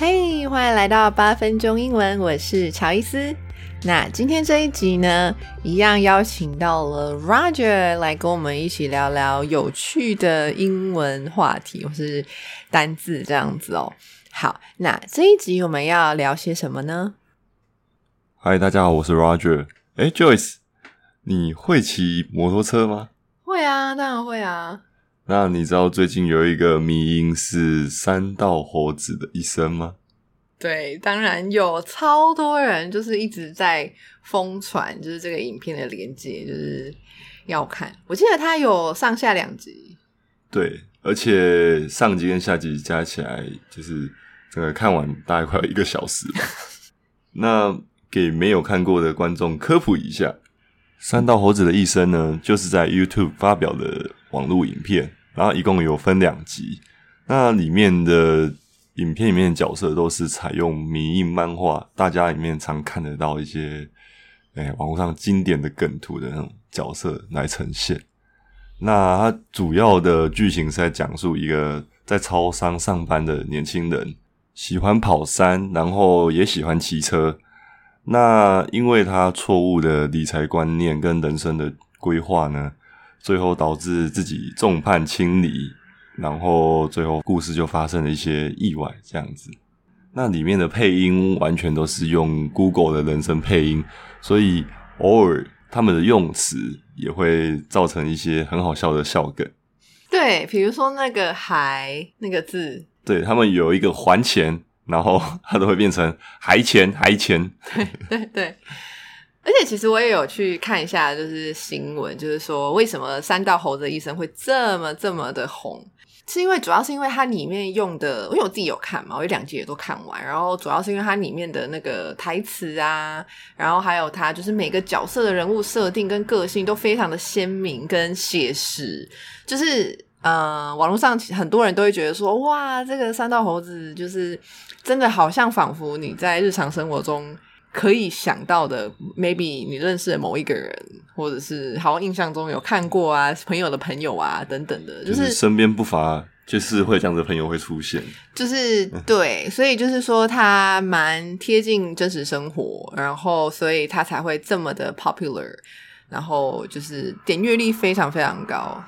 嘿，欢迎来到八分钟英文，我是乔伊斯。那今天这一集呢，一样邀请到了 Roger 来跟我们一起聊聊有趣的英文话题或是单字这样子哦。好，那这一集我们要聊些什么呢？嗨，大家好，我是 Roger。哎，Joyce，你会骑摩托车吗？会啊，当然会啊。那你知道最近有一个迷因是三道猴子的一生吗？对，当然有超多人就是一直在疯传，就是这个影片的连接，就是要看。我记得它有上下两集。对，而且上集跟下集加起来，就是整个看完大概快要一个小时吧。那给没有看过的观众科普一下，三道猴子的一生呢，就是在 YouTube 发表的网络影片。然后一共有分两集，那里面的影片里面的角色都是采用迷因漫画，大家里面常看得到一些，诶网络上经典的梗图的那种角色来呈现。那它主要的剧情是在讲述一个在超商上班的年轻人，喜欢跑山，然后也喜欢骑车。那因为他错误的理财观念跟人生的规划呢，最后导致自己众叛亲离，然后最后故事就发生了一些意外，这样子。那里面的配音完全都是用 Google 的人声配音，所以偶尔他们的用词也会造成一些很好笑的笑梗。对，比如说那个“还”那个字，对，他们有一个还钱，然后它都会变成还钱还钱。对对对。而且其实我也有去看一下，就是新闻，就是说为什么三道猴子的一生会这么这么的红，是因为主要是因为它里面用的，因为我自己有看嘛，我有两集也都看完，然后主要是因为它里面的那个台词啊，然后还有它就是每个角色的人物设定跟个性都非常的鲜明跟写实，就是呃，网络上很多人都会觉得说，哇，这个三道猴子就是真的好像仿佛你在日常生活中。可以想到的，maybe 你认识的某一个人，或者是好像印象中有看过啊，朋友的朋友啊，等等的，就是、就是、身边不乏就是会这样的朋友会出现，就是对，所以就是说他蛮贴近真实生活，然后所以他才会这么的 popular，然后就是点阅率非常非常高。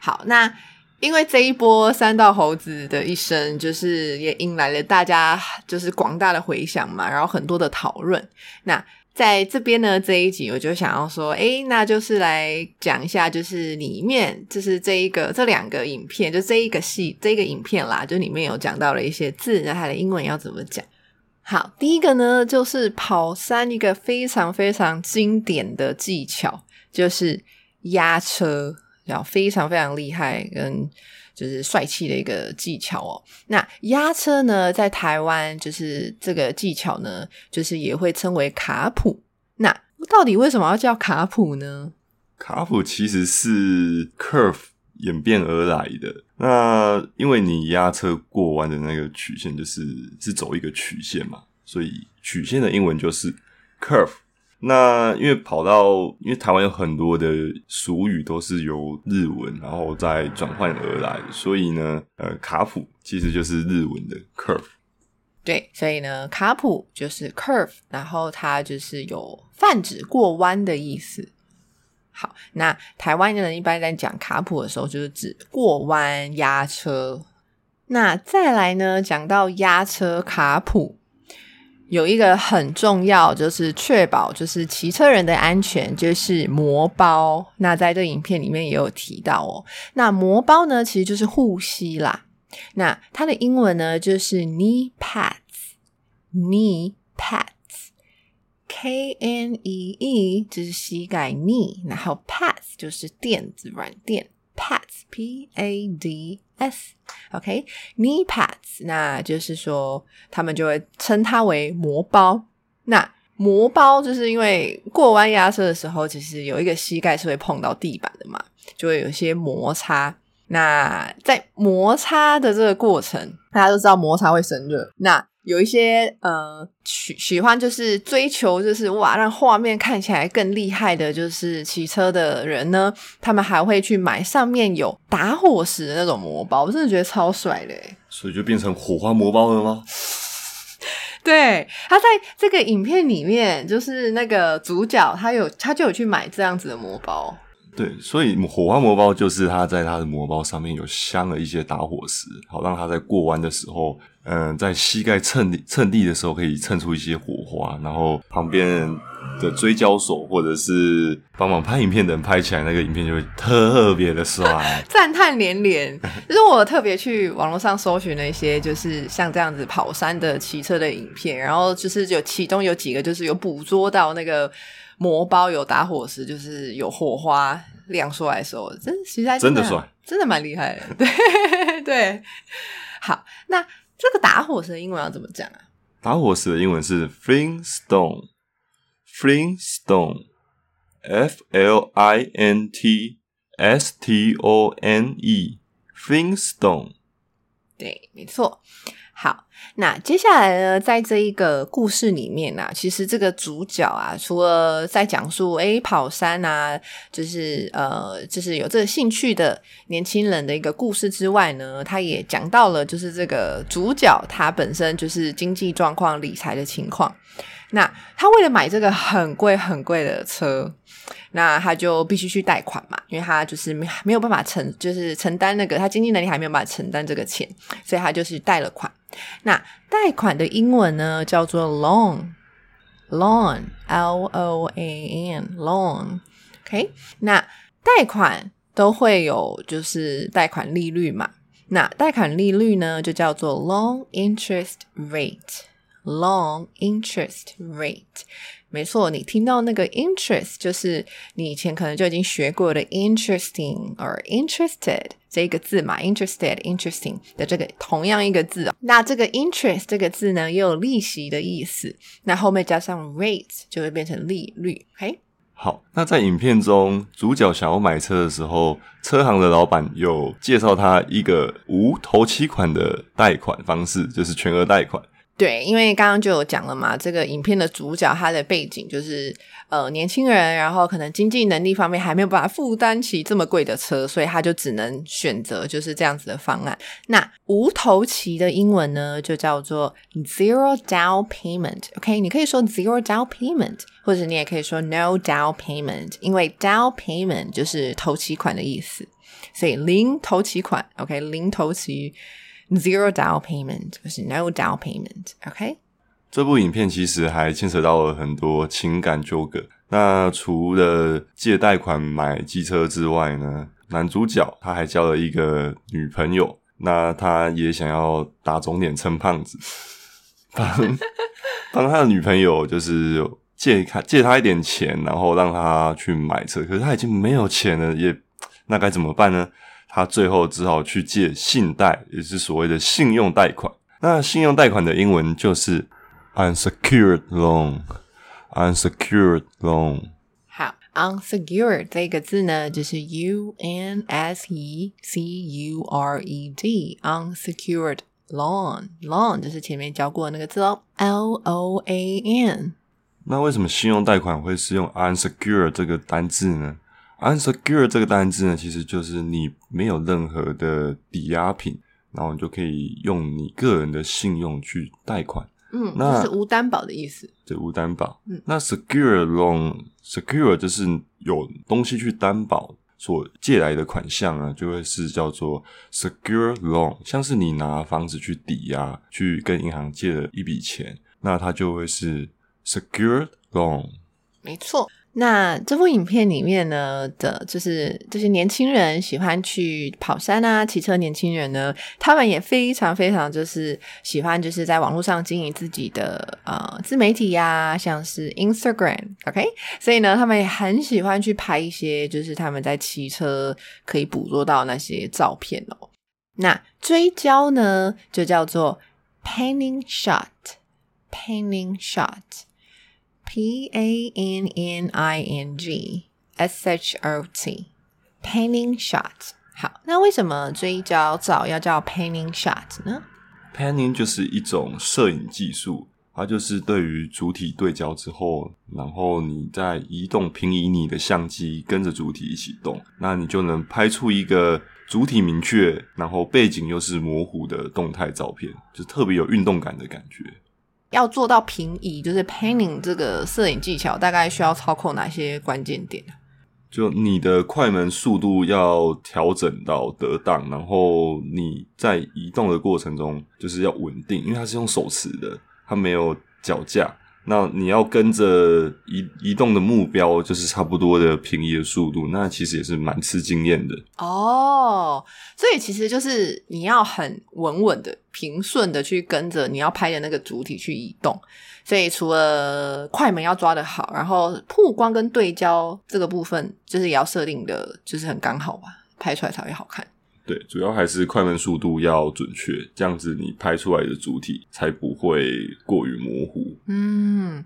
好，那。因为这一波山道猴子的一生，就是也引来了大家就是广大的回响嘛，然后很多的讨论。那在这边呢，这一集我就想要说，诶，那就是来讲一下，就是里面就是这一个这两个影片，就这一个戏这个影片啦，就里面有讲到了一些字，那它的英文要怎么讲？好，第一个呢，就是跑山一个非常非常经典的技巧，就是压车。要非常非常厉害跟就是帅气的一个技巧哦。那压车呢，在台湾就是这个技巧呢，就是也会称为卡普。那到底为什么要叫卡普呢？卡普其实是 curve 演变而来的。那因为你压车过弯的那个曲线就是是走一个曲线嘛，所以曲线的英文就是 curve。那因为跑到，因为台湾有很多的俗语都是由日文然后再转换而来，所以呢，呃，卡普其实就是日文的 curve。对，所以呢，卡普就是 curve，然后它就是有泛指过弯的意思。好，那台湾的人一般在讲卡普的时候，就是指过弯压车。那再来呢，讲到压车卡普。有一个很重要，就是确保就是骑车人的安全，就是鉾包。那在这影片里面也有提到哦。那鉾包呢，其实就是护膝啦。那它的英文呢，就是 knee pads，knee pads，K N E E，就是膝盖 knee，然后 pads 就是垫子软垫 pads，p a d s，OK，knee pads，那就是说他们就会称它为磨包。那磨包就是因为过弯压车的时候，其实有一个膝盖是会碰到地板的嘛，就会有一些摩擦。那在摩擦的这个过程，大家都知道摩擦会生热。那有一些呃喜喜欢就是追求就是哇让画面看起来更厉害的，就是骑车的人呢，他们还会去买上面有打火石的那种魔包，我真的觉得超帅的。所以就变成火花魔包了吗？对，他在这个影片里面，就是那个主角他有他就有去买这样子的魔包。对，所以火花魔包就是他在他的魔包上面有镶了一些打火石，好让他在过弯的时候，嗯、呃，在膝盖蹭地蹭地的时候可以蹭出一些火花，然后旁边的追焦手或者是帮忙拍影片的人拍起来，那个影片就会特别的帅，赞叹连连。就是我特别去网络上搜寻了一些，就是像这样子跑山的骑车的影片，然后就是有其中有几个就是有捕捉到那个。魔包有打火石，就是有火花亮出来的时候，真实在真的帅，真的蛮厉害的。对对，好，那这个打火石的英文要怎么讲啊？打火石的英文是 flint stone，flint stone，F L I N T S T O N E，flint stone。对，没错。好，那接下来呢，在这一个故事里面呢、啊，其实这个主角啊，除了在讲述诶跑山啊，就是呃，就是有这个兴趣的年轻人的一个故事之外呢，他也讲到了就是这个主角他本身就是经济状况、理财的情况。那他为了买这个很贵很贵的车，那他就必须去贷款嘛，因为他就是没没有办法承，就是承担那个他经济能力还没有办法承担这个钱，所以他就是贷了款。那贷款的英文呢叫做 loan，loan，L O A N，loan，OK。那贷款都会有就是贷款利率嘛，那贷款利率呢就叫做 loan interest rate。Long interest rate，没错，你听到那个 interest，就是你以前可能就已经学过的 interesting or interested 这个字嘛，interested interesting 的这个同样一个字啊。那这个 interest 这个字呢，也有利息的意思。那后面加上 rate 就会变成利率。OK，好，那在影片中，主角想要买车的时候，车行的老板有介绍他一个无头期款的贷款方式，就是全额贷款。对，因为刚刚就有讲了嘛，这个影片的主角他的背景就是呃年轻人，然后可能经济能力方面还没有办法负担起这么贵的车，所以他就只能选择就是这样子的方案。那无头期的英文呢，就叫做 zero down payment。OK，你可以说 zero down payment，或者你也可以说 no down payment，因为 down payment 就是头期款的意思，所以零头期款。OK，零头期。Zero down payment 就是 no down payment，OK？这部影片其实还牵扯到了很多情感纠葛。那除了借贷款买机车之外呢，男主角他还交了一个女朋友，那他也想要打肿脸撑胖子，帮帮他的女朋友就是借他借他一点钱，然后让他去买车。可是他已经没有钱了，也那该怎么办呢？他最后只好去借信贷，也是所谓的信用贷款。那信用贷款的英文就是 unsecured loan，unsecured loan。好，unsecured 这个字呢，就是 u n s e c u r e d，unsecured loan，loan 就是前面教过的那个字哦，l o a n。那为什么信用贷款会是用 unsecured 这个单字呢？Unsecured 这个单字呢，其实就是你没有任何的抵押品，然后你就可以用你个人的信用去贷款。嗯，那是无担保的意思。对，无担保。嗯，那 secure loan，secure 就是有东西去担保所借来的款项啊，就会是叫做 secure loan。像是你拿房子去抵押，去跟银行借了一笔钱，那它就会是 secure loan。没错，那这部影片里面呢的，就是这些年轻人喜欢去跑山啊、骑车。年轻人呢，他们也非常非常就是喜欢，就是在网络上经营自己的呃自媒体呀、啊，像是 Instagram，OK，、所以呢，他们也很喜欢去拍一些就是他们在骑车可以捕捉到那些照片哦。那追焦呢，就叫做 panning shot，panning shot。P A N N I N G S H O T，panning shot。好，那为什么追焦照要叫 panning shot 呢？Panning 就是一种摄影技术，它就是对于主体对焦之后，然后你再移动平移你的相机跟着主体一起动，那你就能拍出一个主体明确，然后背景又是模糊的动态照片，就特别有运动感的感觉。要做到平移，就是 panning 这个摄影技巧，大概需要操控哪些关键点？就你的快门速度要调整到得当，然后你在移动的过程中就是要稳定，因为它是用手持的，它没有脚架。那你要跟着移移动的目标，就是差不多的平移的速度，那其实也是蛮吃经验的哦。所以其实就是你要很稳稳的、平顺的去跟着你要拍的那个主体去移动。所以除了快门要抓得好，然后曝光跟对焦这个部分，就是也要设定的，就是很刚好吧，拍出来才会好看。对，主要还是快门速度要准确，这样子你拍出来的主体才不会过于模糊。嗯，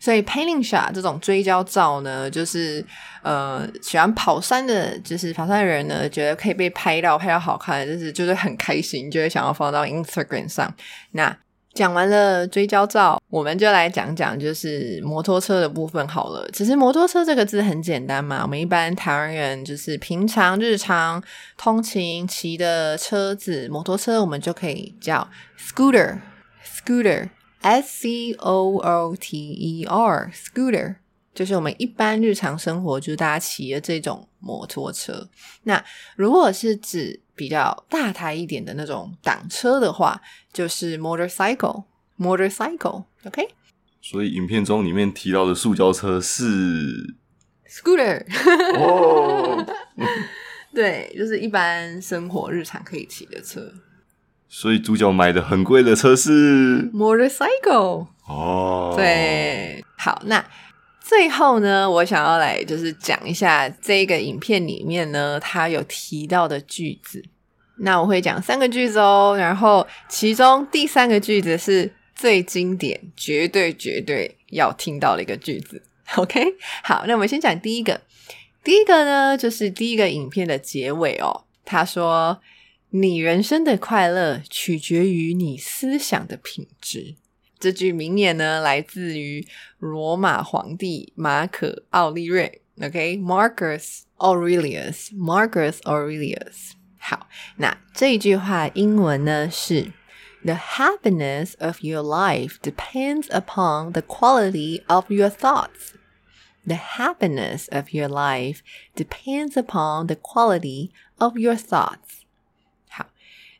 所以 panning shot 这种追焦照呢，就是呃喜欢跑山的，就是跑山的人呢，觉得可以被拍到，拍到好看，就是就是很开心，就会想要放到 Instagram 上。那讲完了追焦照，我们就来讲讲就是摩托车的部分好了。其实摩托车这个字很简单嘛，我们一般台湾人就是平常日常通勤骑的车子，摩托车我们就可以叫 scooter，scooter，s c o o t e r，scooter。就是我们一般日常生活，就是大家骑的这种摩托车。那如果是指比较大台一点的那种挡车的话，就是 motorcycle，motorcycle，OK？、Okay? 所以影片中里面提到的塑胶车是 scooter。哦，对，就是一般生活日常可以骑的车。所以主角买的很贵的车是 motorcycle。哦，对，好，那。最后呢，我想要来就是讲一下这个影片里面呢，它有提到的句子。那我会讲三个句子哦，然后其中第三个句子是最经典、绝对绝对要听到的一个句子。OK，好，那我们先讲第一个。第一个呢，就是第一个影片的结尾哦。他说：“你人生的快乐取决于你思想的品质。”这句名言呢，来自于罗马皇帝马可奥利瑞。OK，Marcus Aurelius，Marcus Aurelius。好，那这一句话英文呢是：The happiness of your life depends upon the quality of your thoughts. The happiness of your life depends upon the quality of your thoughts. 好，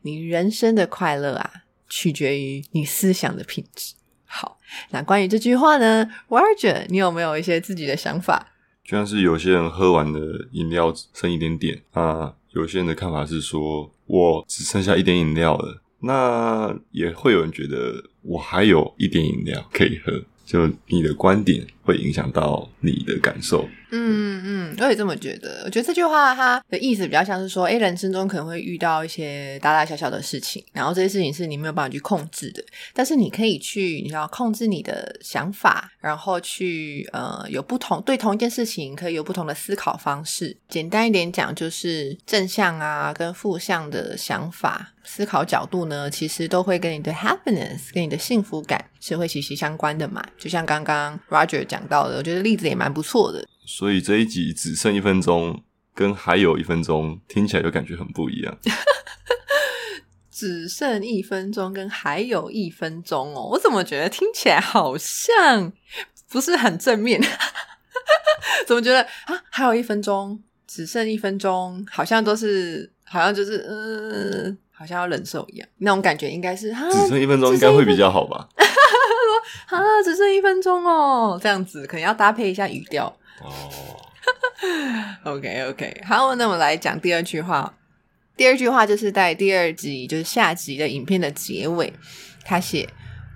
你人生的快乐啊。 取决于你思想的品质。好，那关于这句话呢，Roger，你有没有一些自己的想法？就像是有些人喝完的饮料剩一点点啊，有些人的看法是说，我只剩下一点饮料了。那也会有人觉得，我还有一点饮料可以喝。就你的观点会影响到你的感受。嗯嗯，我也这么觉得。我觉得这句话它的意思比较像是说，诶，人生中可能会遇到一些大大小小的事情，然后这些事情是你没有办法去控制的，但是你可以去，你要控制你的想法，然后去呃有不同对同一件事情可以有不同的思考方式。简单一点讲，就是正向啊跟负向的想法思考角度呢，其实都会跟你的 happiness 跟你的幸福感是会息息相关的嘛。就像刚刚 Roger 讲到的，我觉得例子也蛮不错的。所以这一集只剩一分钟，跟还有一分钟听起来就感觉很不一样。只剩一分钟跟还有一分钟哦，我怎么觉得听起来好像不是很正面？怎么觉得啊？还有一分钟，只剩一分钟，好像都是好像就是嗯、呃，好像要忍受一样，那种感觉应该是啊，只剩一分钟应该会比较好吧？啊，只剩一分钟哦，这样子可能要搭配一下语调。哦，OK OK，好，那我们来讲第二句话。第二句话就是在第二集，就是下集的影片的结尾，他写：“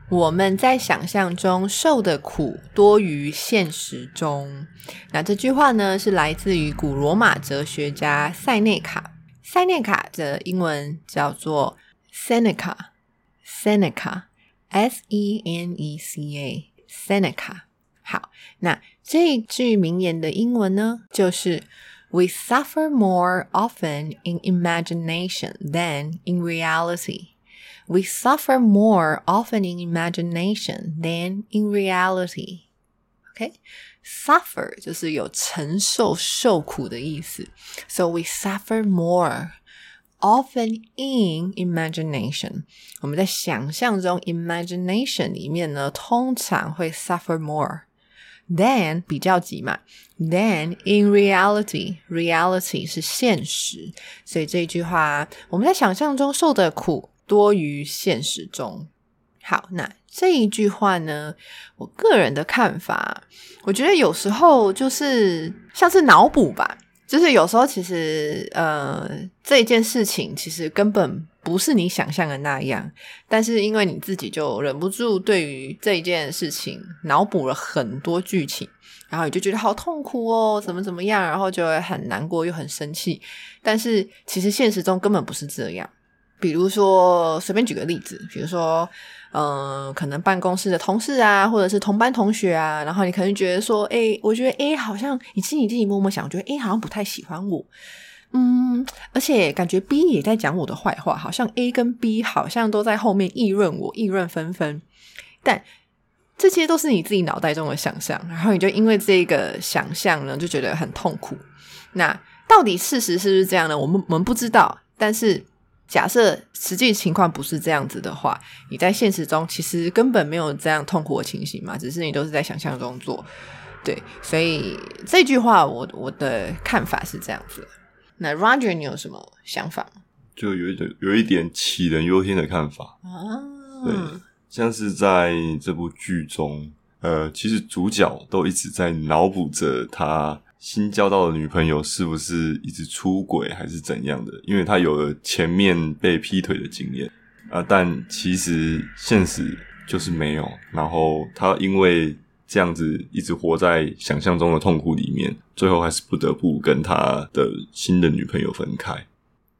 我们在想象中受的苦多于现实中。”那这句话呢，是来自于古罗马哲学家塞内卡。塞内卡的英文叫做 Seneca，Seneca，S-E-N-E-C-A，Seneca。好，那这句名言的英文呢，就是。We suffer more often in imagination than in reality. We suffer more often in imagination than in reality. OK, suffer 就是有承受受苦的意思。So we suffer more often in imagination. 我们在想象中 imagination 里面呢，通常会 suffer more. Then 比较级嘛，Then in reality, reality 是现实，所以这一句话我们在想象中受的苦多于现实中。好，那这一句话呢，我个人的看法，我觉得有时候就是像是脑补吧。就是有时候，其实呃，这件事情其实根本不是你想象的那样，但是因为你自己就忍不住对于这件事情脑补了很多剧情，然后你就觉得好痛苦哦，怎么怎么样，然后就会很难过又很生气。但是其实现实中根本不是这样。比如说，随便举个例子，比如说。嗯，可能办公室的同事啊，或者是同班同学啊，然后你可能觉得说，哎、我觉得 A 好像你自己自己默默想，觉得 A 好像不太喜欢我，嗯，而且感觉 B 也在讲我的坏话，好像 A 跟 B 好像都在后面议论我，议论纷纷。但这些都是你自己脑袋中的想象，然后你就因为这个想象呢，就觉得很痛苦。那到底事实是不是这样呢？我们我们不知道，但是。假设实际情况不是这样子的话，你在现实中其实根本没有这样痛苦的情形嘛，只是你都是在想象中做。对，所以这句话我我的看法是这样子。那 Roger，你有什么想法吗？就有一点有一点杞人忧天的看法啊。对，像是在这部剧中，呃，其实主角都一直在脑补着他。新交到的女朋友是不是一直出轨还是怎样的？因为他有了前面被劈腿的经验啊，但其实现实就是没有。然后他因为这样子一直活在想象中的痛苦里面，最后还是不得不跟他的新的女朋友分开。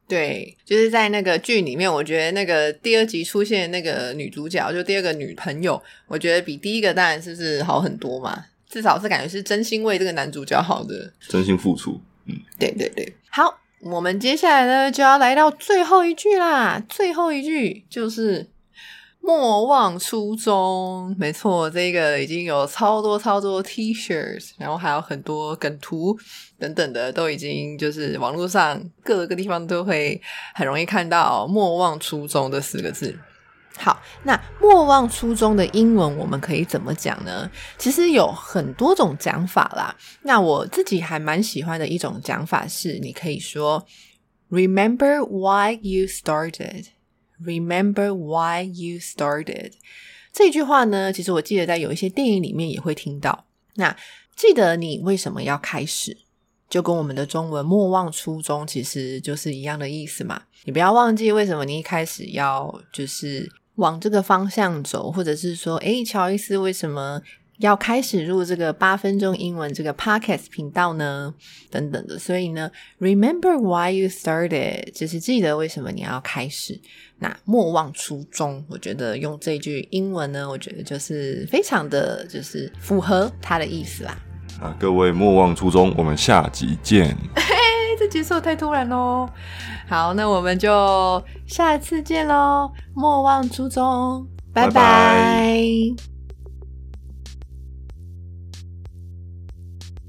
对，就是在那个剧里面，我觉得那个第二集出现那个女主角，就第二个女朋友，我觉得比第一个当然是不是好很多嘛。至少是感觉是真心为这个男主角好的，真心付出。嗯，对对对。好，我们接下来呢就要来到最后一句啦。最后一句就是莫忘初衷。没错，这个已经有超多超多 T-shirts，然后还有很多梗图等等的，都已经就是网络上各个地方都会很容易看到“莫忘初衷”这四个字。好，那莫忘初衷的英文我们可以怎么讲呢？其实有很多种讲法啦。那我自己还蛮喜欢的一种讲法是，你可以说 “Remember why you started”。Remember why you started。这句话呢，其实我记得在有一些电影里面也会听到。那记得你为什么要开始，就跟我们的中文“莫忘初衷”其实就是一样的意思嘛。你不要忘记为什么你一开始要就是。往这个方向走，或者是说，诶，乔伊斯为什么要开始入这个八分钟英文这个 podcast 频道呢？等等的，所以呢，remember why you started，就是记得为什么你要开始。那莫忘初衷，我觉得用这句英文呢，我觉得就是非常的就是符合它的意思啦。啊，各位莫忘初衷，我们下集见。这结束太突然喽！好，那我们就下次见喽！莫忘初衷，拜拜。拜拜。